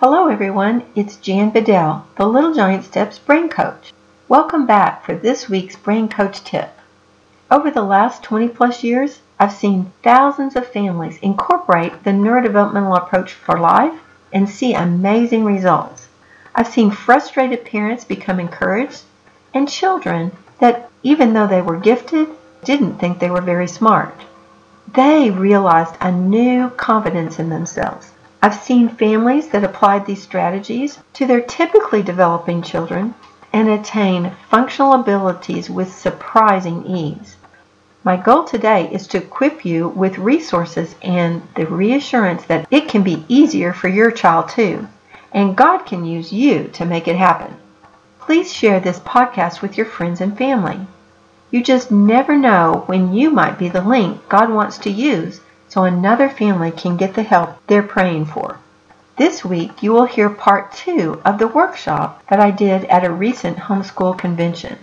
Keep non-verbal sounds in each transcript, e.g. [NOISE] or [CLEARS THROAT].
Hello everyone, it's Jan Bedell, the Little Giant Steps Brain Coach. Welcome back for this week's Brain Coach tip. Over the last 20 plus years, I've seen thousands of families incorporate the neurodevelopmental approach for life and see amazing results. I've seen frustrated parents become encouraged and children that, even though they were gifted, didn't think they were very smart. They realized a new confidence in themselves I've seen families that applied these strategies to their typically developing children and attain functional abilities with surprising ease. My goal today is to equip you with resources and the reassurance that it can be easier for your child too, and God can use you to make it happen. Please share this podcast with your friends and family. You just never know when you might be the link God wants to use so another family can get the help they're praying for. This week you will hear part two of the workshop that I did at a recent homeschool convention.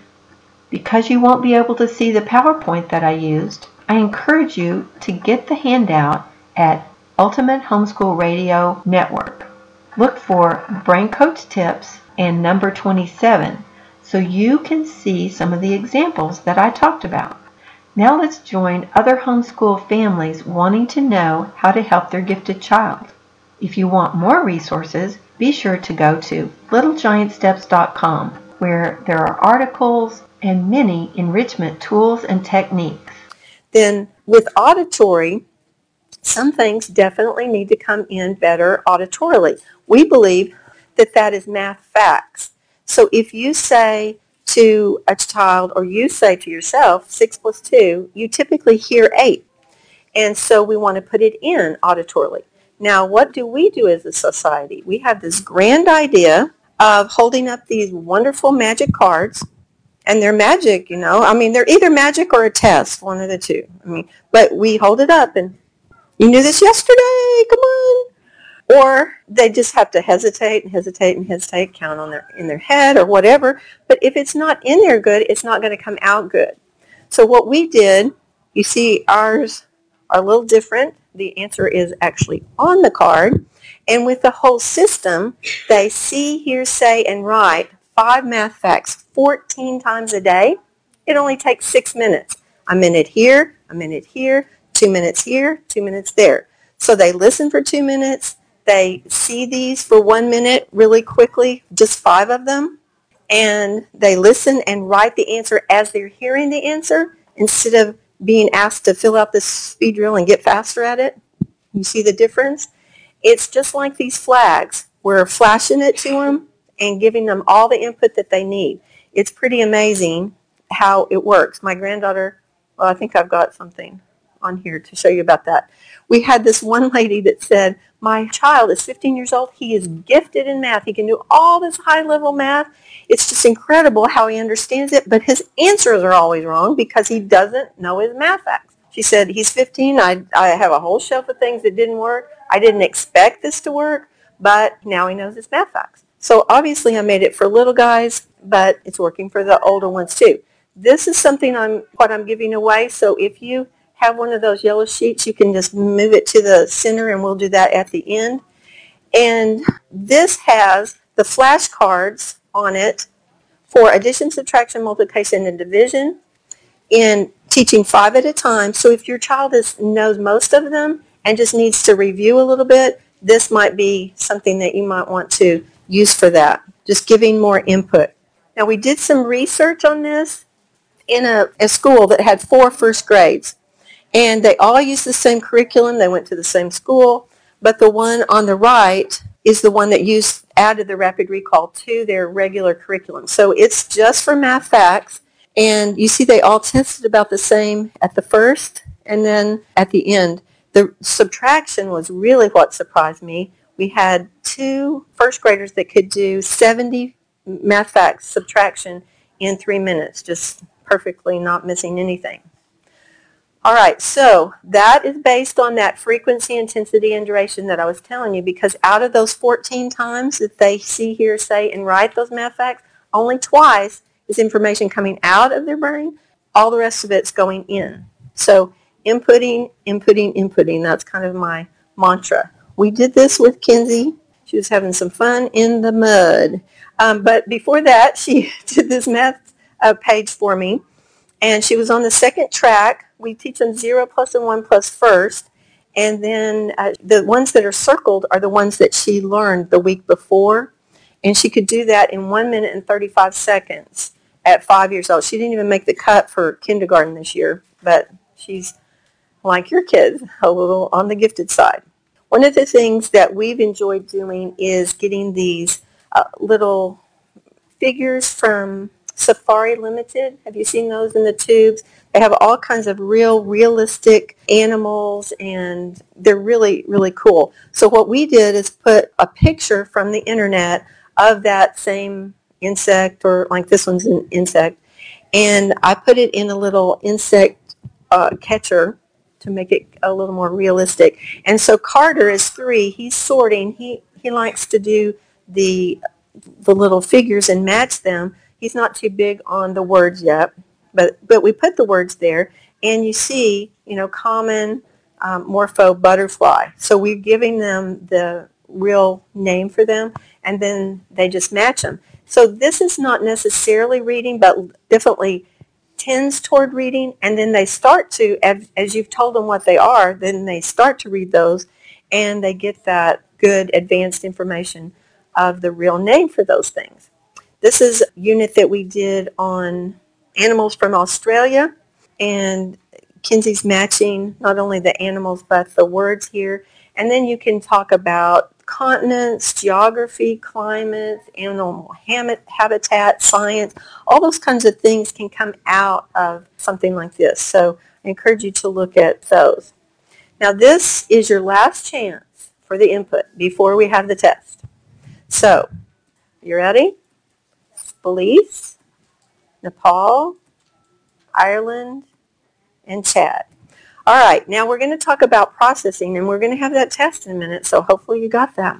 Because you won't be able to see the PowerPoint that I used, I encourage you to get the handout at Ultimate Homeschool Radio Network. Look for Brain Coach Tips and number 27 so you can see some of the examples that I talked about. Now let's join other homeschool families wanting to know how to help their gifted child. If you want more resources, be sure to go to littlegiantsteps.com where there are articles and many enrichment tools and techniques. Then with auditory, some things definitely need to come in better auditorily. We believe that that is math facts. So if you say to a child or you say to yourself, 6 plus 2, you typically hear 8. And so we want to put it in auditorily. Now, what do we do as a society? We have this grand idea of holding up these wonderful magic cards, and they're magic, you know. I mean, they're either magic or a test, one of the two. I mean, but we hold it up, and you knew this yesterday. Come on or they just have to hesitate and hesitate and hesitate, count on their in their head or whatever. But if it's not in there good, it's not going to come out good. So what we did, you see ours are a little different. The answer is actually on the card. And with the whole system, they see, hear, say, and write five math facts 14 times a day. It only takes six minutes. A minute here, a minute here, two minutes here, two minutes there. So they listen for two minutes, they see these for one minute really quickly, just five of them, and they listen and write the answer as they're hearing the answer instead of being asked to fill out this speed drill and get faster at it. You see the difference? It's just like these flags. We're flashing it to them and giving them all the input that they need. It's pretty amazing how it works. My granddaughter, well, I think I've got something on here to show you about that. We had this one lady that said, my child is 15 years old. He is gifted in math. He can do all this high-level math. It's just incredible how he understands it, but his answers are always wrong because he doesn't know his math facts. She said, he's 15. I, I have a whole shelf of things that didn't work. I didn't expect this to work, but now he knows his math facts. So obviously I made it for little guys, but it's working for the older ones too. This is something I'm what I'm giving away. So if you have one of those yellow sheets, you can just move it to the center and we'll do that at the end. And this has the flashcards on it for addition, subtraction, multiplication, and division in teaching five at a time. So if your child is, knows most of them and just needs to review a little bit, this might be something that you might want to use for that, just giving more input. Now we did some research on this in a, a school that had four first grades. And they all use the same curriculum. They went to the same school. But the one on the right is the one that used added the rapid recall to their regular curriculum. So it's just for math facts. And you see they all tested about the same at the first and then at the end. The subtraction was really what surprised me. We had two first graders that could do 70 math facts subtraction in three minutes, just perfectly not missing anything. All right, so that is based on that frequency, intensity, and duration that I was telling you because out of those 14 times that they see, hear, say, and write those math facts, only twice is information coming out of their brain. All the rest of it's going in. So inputting, inputting, inputting, that's kind of my mantra. We did this with Kinsey She was having some fun in the mud. Um, but before that, [LAUGHS] she did this math uh, page for me, and she was on the second track. We teach them zero plus and one plus first, and then uh, the ones that are circled are the ones that she learned the week before, and she could do that in one minute and 35 seconds at five years old. She didn't even make the cut for kindergarten this year, but she's like your kids, a little on the gifted side. One of the things that we've enjoyed doing is getting these uh, little figures from Safari Limited. Have you seen those in the tubes? They have all kinds of real, realistic animals, and they're really, really cool. So what we did is put a picture from the internet of that same insect, or like this one's an insect, and I put it in a little insect uh, catcher to make it a little more realistic. And so Carter is three. He's sorting. He he likes to do the the little figures and match them. He's not too big on the words yet, but but we put the words there, and you see, you know, common um, morpho butterfly. So we're giving them the real name for them, and then they just match them. So this is not necessarily reading, but definitely tends toward reading, and then they start to, as, as you've told them what they are, then they start to read those, and they get that good advanced information of the real name for those things. This is a unit that we did on animals from Australia, and Kinsey's matching not only the animals but the words here. And then you can talk about continents, geography, climate, animal habitat, science, all those kinds of things can come out of something like this. So I encourage you to look at those. Now this is your last chance for the input before we have the test. So, you ready? Belize, Nepal, Ireland, and Chad. All right, now we're going to talk about processing, and we're going to have that test in a minute, so hopefully you got that.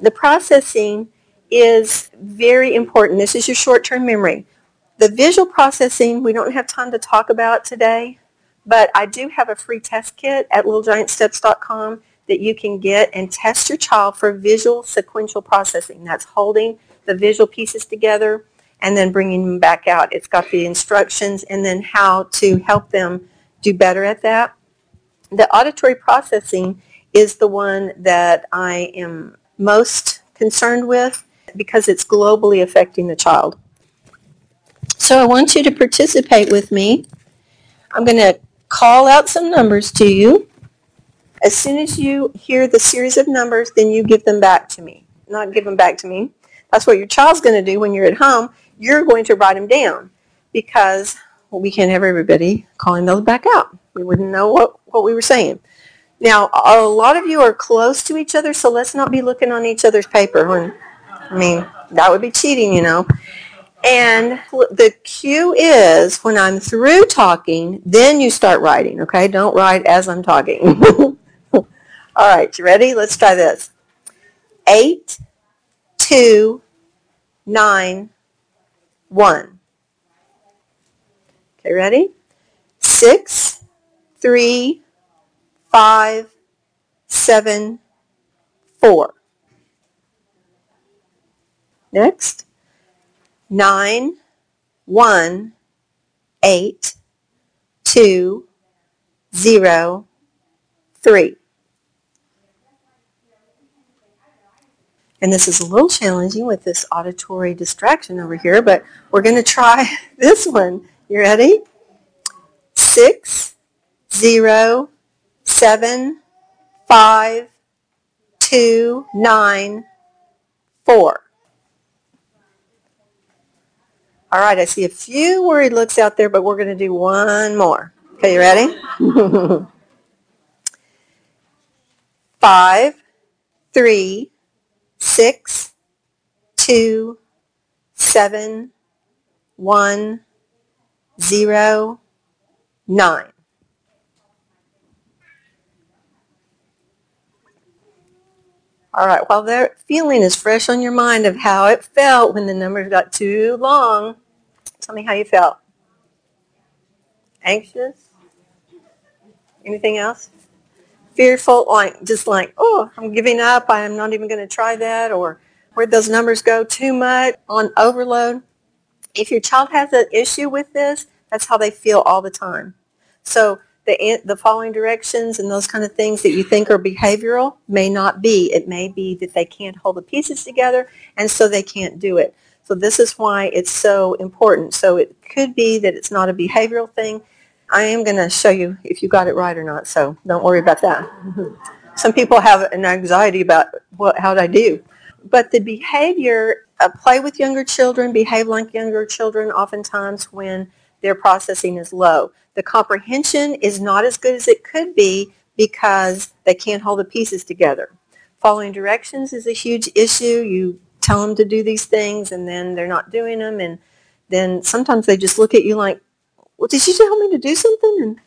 The processing is very important. This is your short-term memory. The visual processing, we don't have time to talk about today, but I do have a free test kit at littlegiantsteps.com that you can get and test your child for visual sequential processing. That's holding the visual pieces together and then bringing them back out. It's got the instructions and then how to help them do better at that. The auditory processing is the one that I am most concerned with because it's globally affecting the child. So I want you to participate with me. I'm going to call out some numbers to you. As soon as you hear the series of numbers, then you give them back to me. Not give them back to me. That's what your child's going to do when you're at home. You're going to write them down because we can't have everybody calling those back out. We wouldn't know what, what we were saying. Now, a lot of you are close to each other, so let's not be looking on each other's paper. When, I mean, that would be cheating, you know. And the cue is when I'm through talking, then you start writing, okay? Don't write as I'm talking. [LAUGHS] All right, you ready? Let's try this. Eight, two, nine, one. Okay, ready? Six, three, five, seven, four. Next. Nine, one, eight, two, zero, three. And this is a little challenging with this auditory distraction over here, but we're going to try [LAUGHS] this one. You ready? Six, zero, seven, five, two, nine, four. All right, I see a few worried looks out there, but we're going to do one more. Okay, you ready? [LAUGHS] Five, three, six, two, seven, one, zero, nine. All right, while that feeling is fresh on your mind of how it felt when the numbers got too long, tell me how you felt. Anxious? Anything else? Fearful, like just like, oh, I'm giving up. I'm not even going to try that. Or where'd those numbers go too much on overload? If your child has an issue with this, that's how they feel all the time. So the, the following directions and those kind of things that you think are behavioral may not be. It may be that they can't hold the pieces together and so they can't do it. So this is why it's so important. So it could be that it's not a behavioral thing. I am going to show you if you got it right or not, so don't worry about that. Some people have an anxiety about what, how I do. But the behavior, uh, play with younger children, behave like younger children oftentimes when their processing is low. The comprehension is not as good as it could be because they can't hold the pieces together. Following directions is a huge issue. You tell them to do these things and then they're not doing them and then sometimes they just look at you like, well, did you tell me to do something? And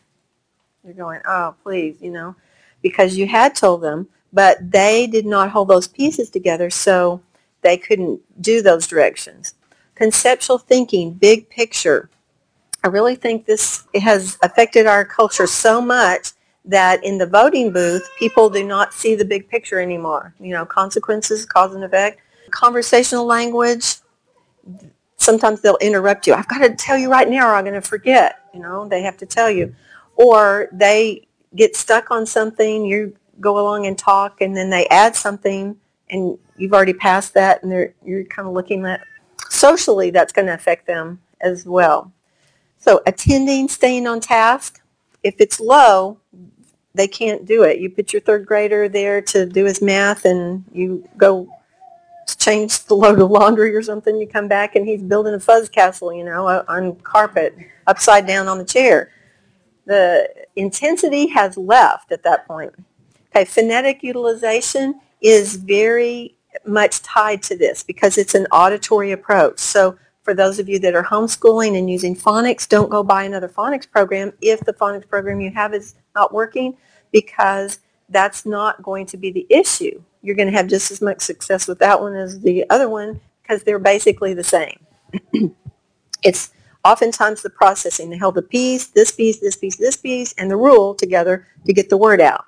you're going, oh, please, you know, because you had told them, but they did not hold those pieces together, so they couldn't do those directions. Conceptual thinking, big picture. I really think this has affected our culture so much that in the voting booth, people do not see the big picture anymore. You know, consequences, cause and effect. Conversational language, sometimes they'll interrupt you. I've got to tell you right now or I'm going to forget. You know, they have to tell you. Or they get stuck on something, you go along and talk, and then they add something, and you've already passed that, and you're kind of looking at socially that's going to affect them as well. So attending, staying on task, if it's low, they can't do it. You put your third grader there to do his math and you go change the load of laundry or something, you come back and he's building a fuzz castle, you know, on carpet, upside down on the chair. The intensity has left at that point. Okay, phonetic utilization is very much tied to this because it's an auditory approach. So for those of you that are homeschooling and using phonics, don't go buy another phonics program if the phonics program you have is not working because that's not going to be the issue. You're going to have just as much success with that one as the other one because they're basically the same. [CLEARS THROAT] it's oftentimes the processing. They held the piece, this piece, this piece, this piece, and the rule together to get the word out.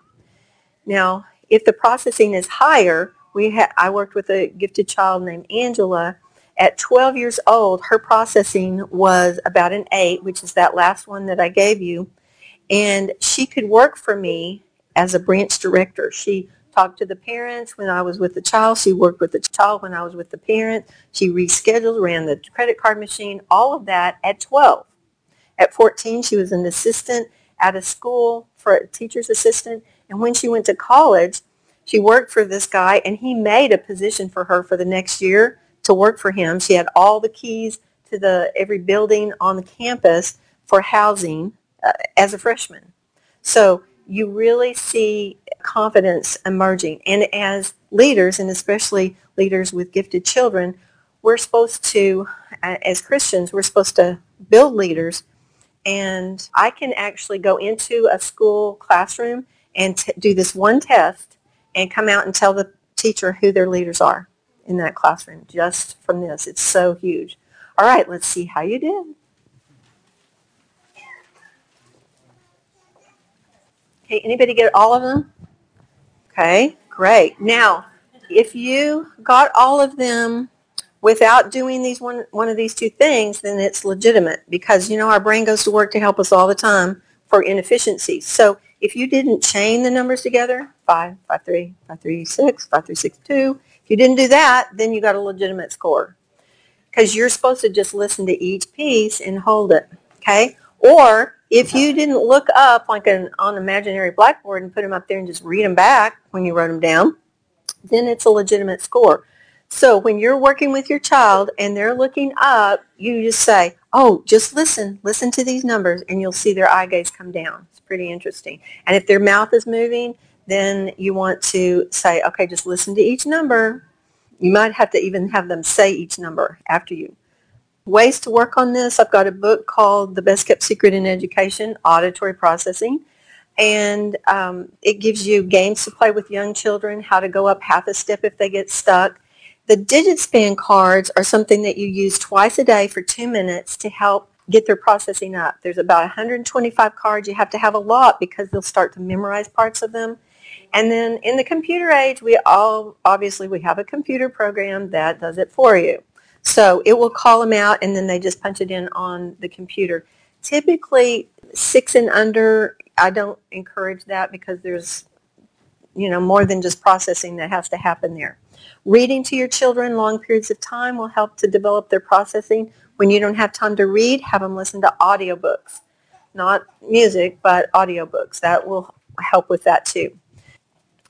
Now, if the processing is higher, we ha- I worked with a gifted child named Angela at 12 years old, her processing was about an 8, which is that last one that I gave you. And she could work for me as a branch director. She talked to the parents when I was with the child. She worked with the child when I was with the parent. She rescheduled, ran the credit card machine, all of that at 12. At 14, she was an assistant at a school for a teacher's assistant. And when she went to college, she worked for this guy and he made a position for her for the next year to work for him. She had all the keys to the every building on the campus for housing uh, as a freshman. So you really see confidence emerging. And as leaders, and especially leaders with gifted children, we're supposed to, uh, as Christians, we're supposed to build leaders. And I can actually go into a school classroom and t- do this one test and come out and tell the teacher who their leaders are in that classroom just from this. It's so huge. All right, let's see how you did. Okay, anybody get all of them? Okay, great. Now, if you got all of them without doing these one one of these two things, then it's legitimate because you know our brain goes to work to help us all the time for inefficiencies. So if you didn't chain the numbers together, 5, 5, 3, 5, 3, 6, 5, 3, 6, 2, if you didn't do that, then you got a legitimate score. Because you're supposed to just listen to each piece and hold it. Okay? Or if you didn't look up like an on imaginary blackboard and put them up there and just read them back when you wrote them down, then it's a legitimate score. So when you're working with your child and they're looking up, you just say, oh, just listen, listen to these numbers, and you'll see their eye gaze come down. It's pretty interesting. And if their mouth is moving, then you want to say, okay, just listen to each number. You might have to even have them say each number after you. Ways to work on this, I've got a book called The Best Kept Secret in Education, Auditory Processing. And um, it gives you games to play with young children, how to go up half a step if they get stuck. The digit span cards are something that you use twice a day for two minutes to help get their processing up. There's about 125 cards. You have to have a lot because they'll start to memorize parts of them And then in the computer age, we all, obviously we have a computer program that does it for you. So it will call them out and then they just punch it in on the computer. Typically six and under, I don't encourage that because there's, you know, more than just processing that has to happen there. Reading to your children long periods of time will help to develop their processing. When you don't have time to read, have them listen to audiobooks. Not music, but audiobooks. That will help with that too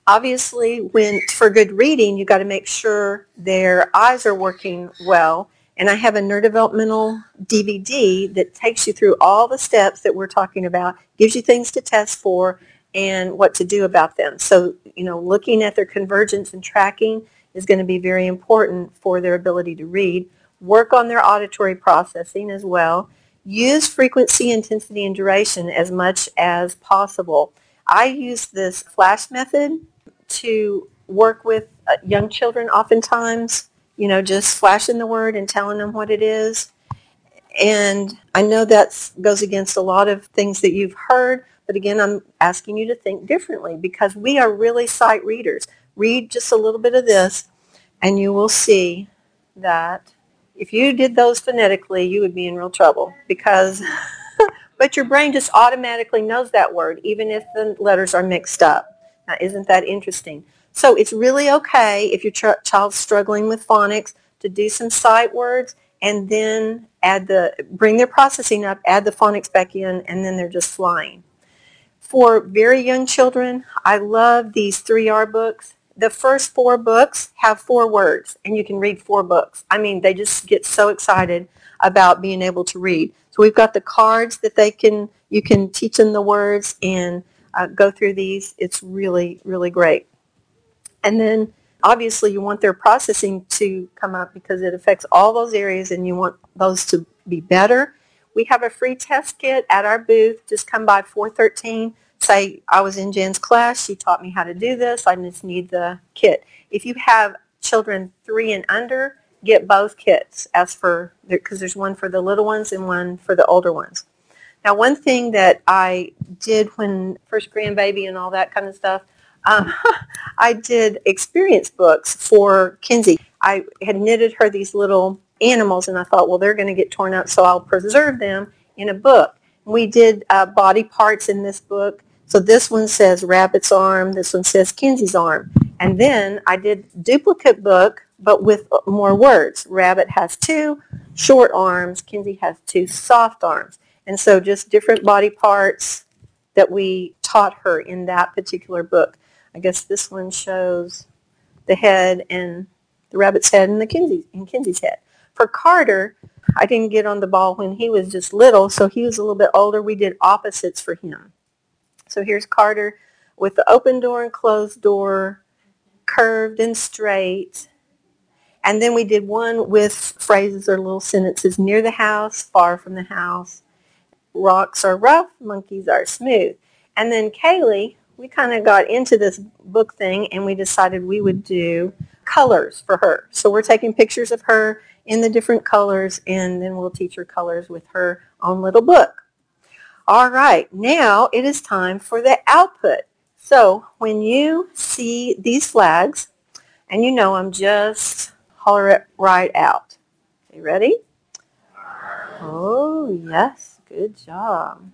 obviously when for good reading you got to make sure their eyes are working well. And i have a neurodevelopmental dvd that takes you through all the steps that we're talking about gives you things to test for and what to do about them. So you know looking at their convergence and tracking is going to be very important for their ability to read. Work on their auditory processing as well. Use frequency intensity and duration as much as possible. I use this flash method to work with uh, young children oftentimes, you know, just flashing the word and telling them what it is. And I know that goes against a lot of things that you've heard, but again, I'm asking you to think differently because we are really sight readers. Read just a little bit of this and you will see that if you did those phonetically, you would be in real trouble because, [LAUGHS] but your brain just automatically knows that word even if the letters are mixed up. Now, isn't that interesting? So it's really okay if your ch- child's struggling with phonics to do some sight words and then add the, bring their processing up, add the phonics back in, and then they're just flying. For very young children, I love these 3R books. The first four books have four words, and you can read four books. I mean, they just get so excited about being able to read. So we've got the cards that they can, you can teach them the words, and uh, go through these. It's really, really great. And then obviously you want their processing to come up because it affects all those areas and you want those to be better. We have a free test kit at our booth. Just come by 413. Say, I was in Jan's class. She taught me how to do this. I just need the kit. If you have children three and under, get both kits as for, because there's one for the little ones and one for the older ones. Now, one thing that I did when first grandbaby and all that kind of stuff, um, [LAUGHS] I did experience books for Kinsey. I had knitted her these little animals, and I thought, well, they're going to get torn up, so I'll preserve them in a book. We did uh, body parts in this book. So this one says rabbit's arm. This one says Kinsey's arm. And then I did duplicate book, but with more words. Rabbit has two short arms. Kinsey has two soft arms. And so just different body parts that we taught her in that particular book. I guess this one shows the head and the rabbit's head and the and Kinsey's head. For Carter, I didn't get on the ball when he was just little, so he was a little bit older. We did opposites for him. So here's Carter with the open door and closed door, curved and straight. And then we did one with phrases or little sentences near the house, far from the house, rocks are rough, monkeys are smooth. And then Kaylee, we kind of got into this book thing and we decided we would do colors for her. So we're taking pictures of her in the different colors and then we'll teach her colors with her own little book. All right, now it is time for the output. So when you see these flags, and you know I'm just holler it right out. You ready? Oh, yes. Good job.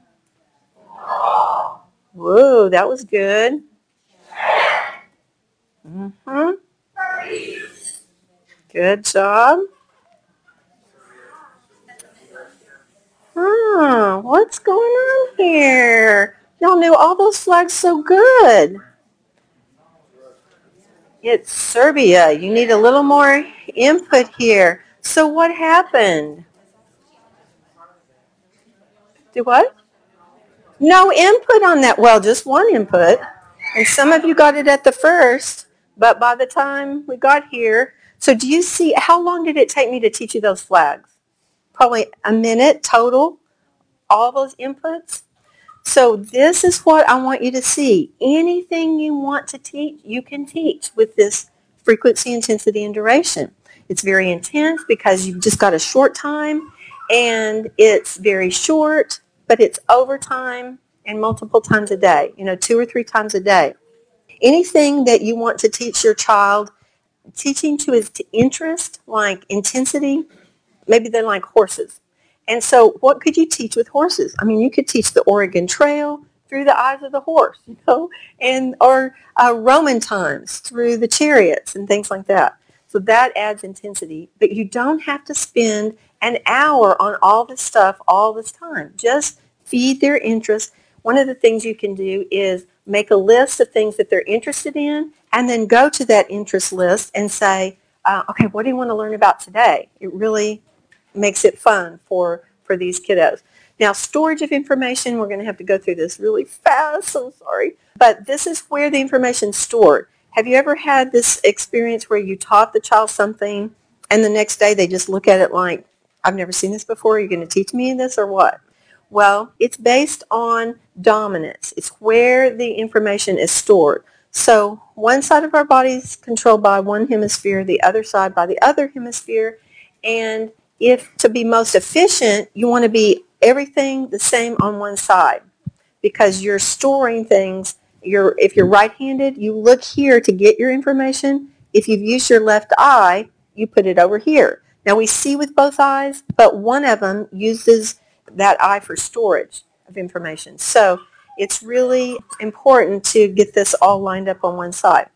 Whoa, that was good. Mm-hmm. Good job. Hmm, what's going on here? Y'all knew all those flags so good. It's Serbia. You need a little more input here. So what happened? Do what? No input on that. Well, just one input. And some of you got it at the first, but by the time we got here, so do you see, how long did it take me to teach you those flags? Probably a minute total, all those inputs. So this is what I want you to see. Anything you want to teach, you can teach with this frequency, intensity, and duration. It's very intense because you've just got a short time and it's very short but it's overtime and multiple times a day, you know, two or three times a day. anything that you want to teach your child, teaching to his interest, like intensity, maybe they like horses. And so what could you teach with horses? I mean, you could teach the Oregon Trail through the eyes of the horse, you know, and or uh, Roman times through the chariots and things like that. So that adds intensity, but you don't have to spend an hour on all this stuff all this time. Just feed their interest. One of the things you can do is make a list of things that they're interested in and then go to that interest list and say, uh, okay, what do you want to learn about today? It really makes it fun for, for these kiddos. Now, storage of information, we're going to have to go through this really fast, so sorry. But this is where the information is stored. Have you ever had this experience where you taught the child something and the next day they just look at it like, I've never seen this before, you're going to teach me this or what? Well, it's based on dominance. It's where the information is stored. So one side of our body is controlled by one hemisphere, the other side by the other hemisphere, and if to be most efficient, you want to be everything the same on one side because you're storing things. You're, if you're right-handed, you look here to get your information. If you've used your left eye, you put it over here. Now we see with both eyes, but one of them uses that eye for storage of information. So it's really important to get this all lined up on one side.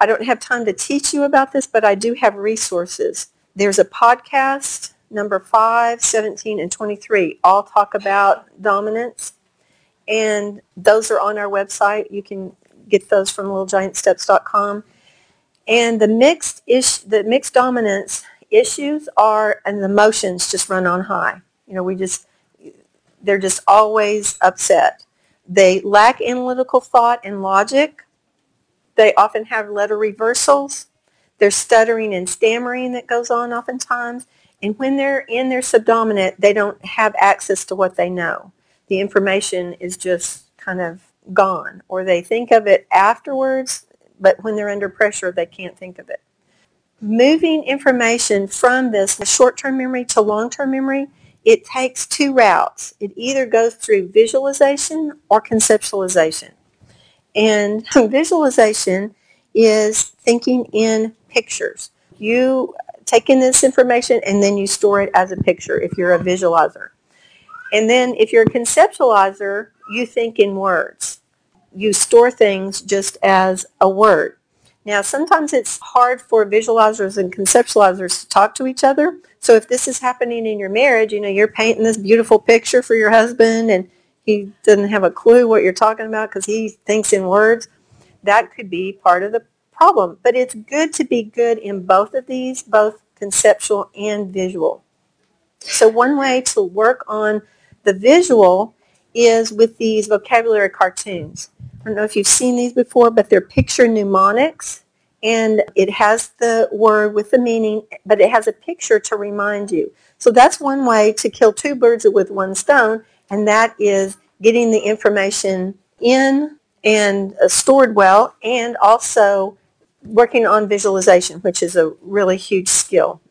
I don't have time to teach you about this, but I do have resources. There's a podcast, number 5, 17, and 23, all talk about dominance. And those are on our website. You can get those from littlegiantsteps.com. And the mixed ish, the mixed dominance issues are, and the emotions just run on high. You know, we just, they're just always upset. They lack analytical thought and logic. They often have letter reversals. There's stuttering and stammering that goes on oftentimes. And when they're in their subdominant, they don't have access to what they know. The information is just kind of gone. Or they think of it afterwards, but when they're under pressure, they can't think of it. Moving information from this short-term memory to long-term memory, it takes two routes. It either goes through visualization or conceptualization. And [LAUGHS] visualization is thinking in pictures. You take in this information and then you store it as a picture if you're a visualizer. And then if you're a conceptualizer, you think in words. You store things just as a word. Now, sometimes it's hard for visualizers and conceptualizers to talk to each other. So if this is happening in your marriage, you know, you're painting this beautiful picture for your husband and he doesn't have a clue what you're talking about because he thinks in words, that could be part of the problem. But it's good to be good in both of these, both conceptual and visual. So one way to work on the visual is with these vocabulary cartoons. I don't know if you've seen these before, but they're picture mnemonics. And it has the word with the meaning, but it has a picture to remind you. So that's one way to kill two birds with one stone, and that is getting the information in and uh, stored well, and also working on visualization, which is a really huge skill.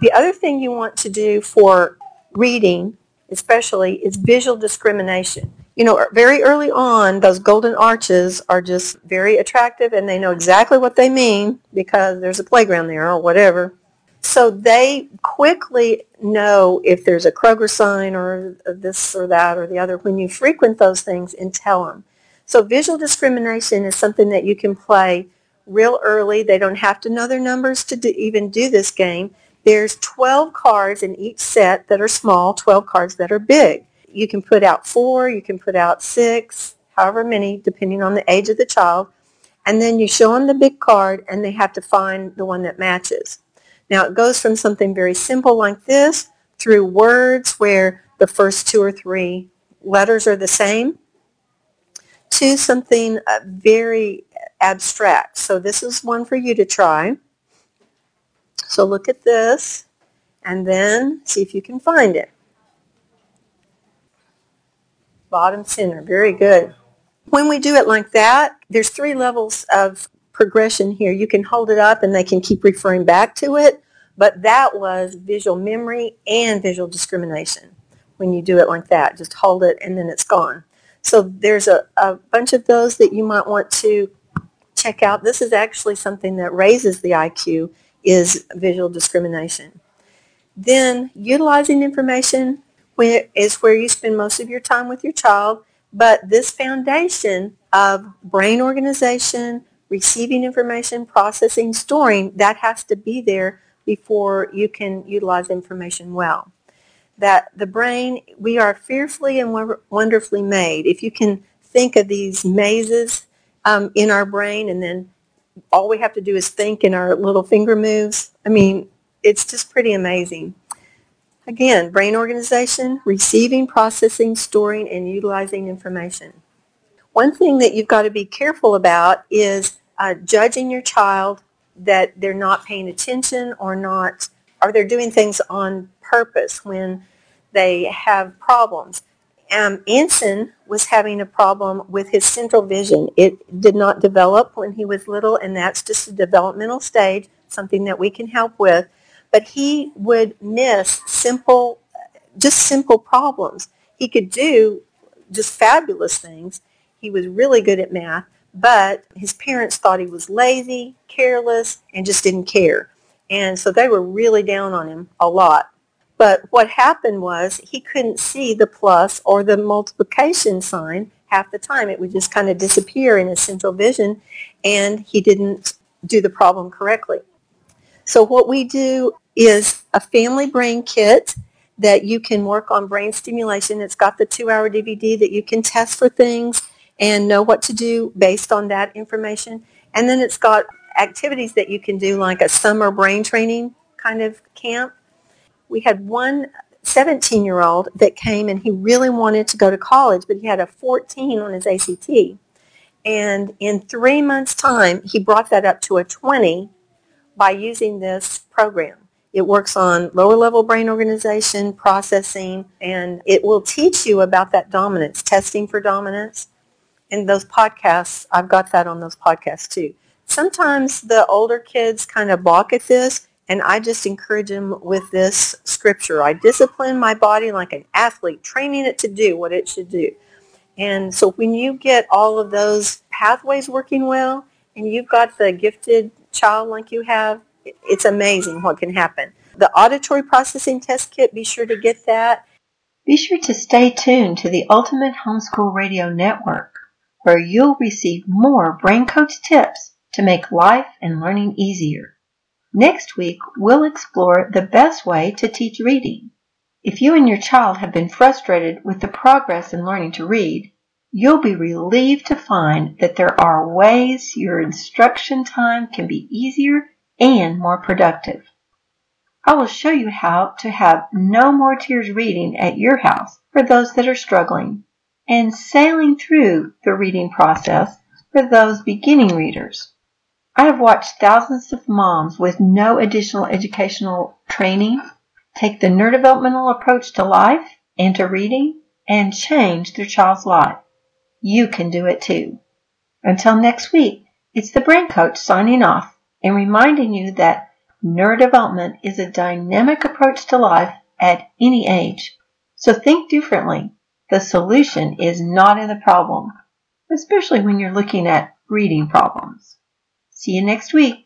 The other thing you want to do for reading, especially, is visual discrimination. You know, very early on, those golden arches are just very attractive and they know exactly what they mean because there's a playground there or whatever. So they quickly know if there's a Kroger sign or this or that or the other when you frequent those things and tell them. So visual discrimination is something that you can play real early. They don't have to know their numbers to do, even do this game. There's 12 cards in each set that are small, 12 cards that are big. You can put out four, you can put out six, however many, depending on the age of the child. And then you show them the big card and they have to find the one that matches. Now it goes from something very simple like this through words where the first two or three letters are the same to something uh, very abstract. So this is one for you to try. So look at this and then see if you can find it. Bottom center, very good. When we do it like that, there's three levels of progression here. You can hold it up and they can keep referring back to it, but that was visual memory and visual discrimination when you do it like that. Just hold it and then it's gone. So there's a, a bunch of those that you might want to check out. This is actually something that raises the IQ is visual discrimination. Then utilizing information is where you spend most of your time with your child, but this foundation of brain organization, receiving information, processing, storing, that has to be there before you can utilize information well. That the brain, we are fearfully and wonderfully made. If you can think of these mazes um, in our brain and then all we have to do is think in our little finger moves, I mean, it's just pretty amazing. Again, brain organization, receiving, processing, storing, and utilizing information. One thing that you've got to be careful about is uh, judging your child that they're not paying attention or not, or they're doing things on purpose when they have problems. Um, Anson was having a problem with his central vision. It did not develop when he was little, and that's just a developmental stage, something that we can help with. But he would miss simple, just simple problems. He could do just fabulous things. He was really good at math, but his parents thought he was lazy, careless, and just didn't care. And so they were really down on him a lot. But what happened was he couldn't see the plus or the multiplication sign half the time. It would just kind of disappear in his central vision, and he didn't do the problem correctly. So what we do is a family brain kit that you can work on brain stimulation. It's got the two-hour DVD that you can test for things and know what to do based on that information. And then it's got activities that you can do like a summer brain training kind of camp we had one 17-year-old that came and he really wanted to go to college, but he had a 14 on his ACT. And in three months' time, he brought that up to a 20 by using this program. It works on lower level brain organization, processing, and it will teach you about that dominance, testing for dominance. And those podcasts, I've got that on those podcasts too. Sometimes the older kids kind of balk at this, and I just encourage them with this scripture. I discipline my body like an athlete, training it to do what it should do. And so when you get all of those pathways working well, and you've got the gifted child like you have, it's amazing what can happen. The auditory processing test kit, be sure to get that. Be sure to stay tuned to the Ultimate Homeschool Radio Network, where you'll receive more Brain Coach tips to make life and learning easier. Next week, we'll explore the best way to teach reading. If you and your child have been frustrated with the progress in learning to read, you'll be relieved to find that there are ways your instruction time can be easier and more productive. I will show you how to have no more tears reading at your house for those that are struggling and sailing through the reading process for those beginning readers. I have watched thousands of moms with no additional educational training take the neurodevelopmental approach to life and to reading and change their child's life. You can do it too. Until next week, it's the Brain Coach signing off and reminding you that neurodevelopment is a dynamic approach to life at any age. So think differently. The solution is not in the problem, especially when you're looking at reading problems. See you next week.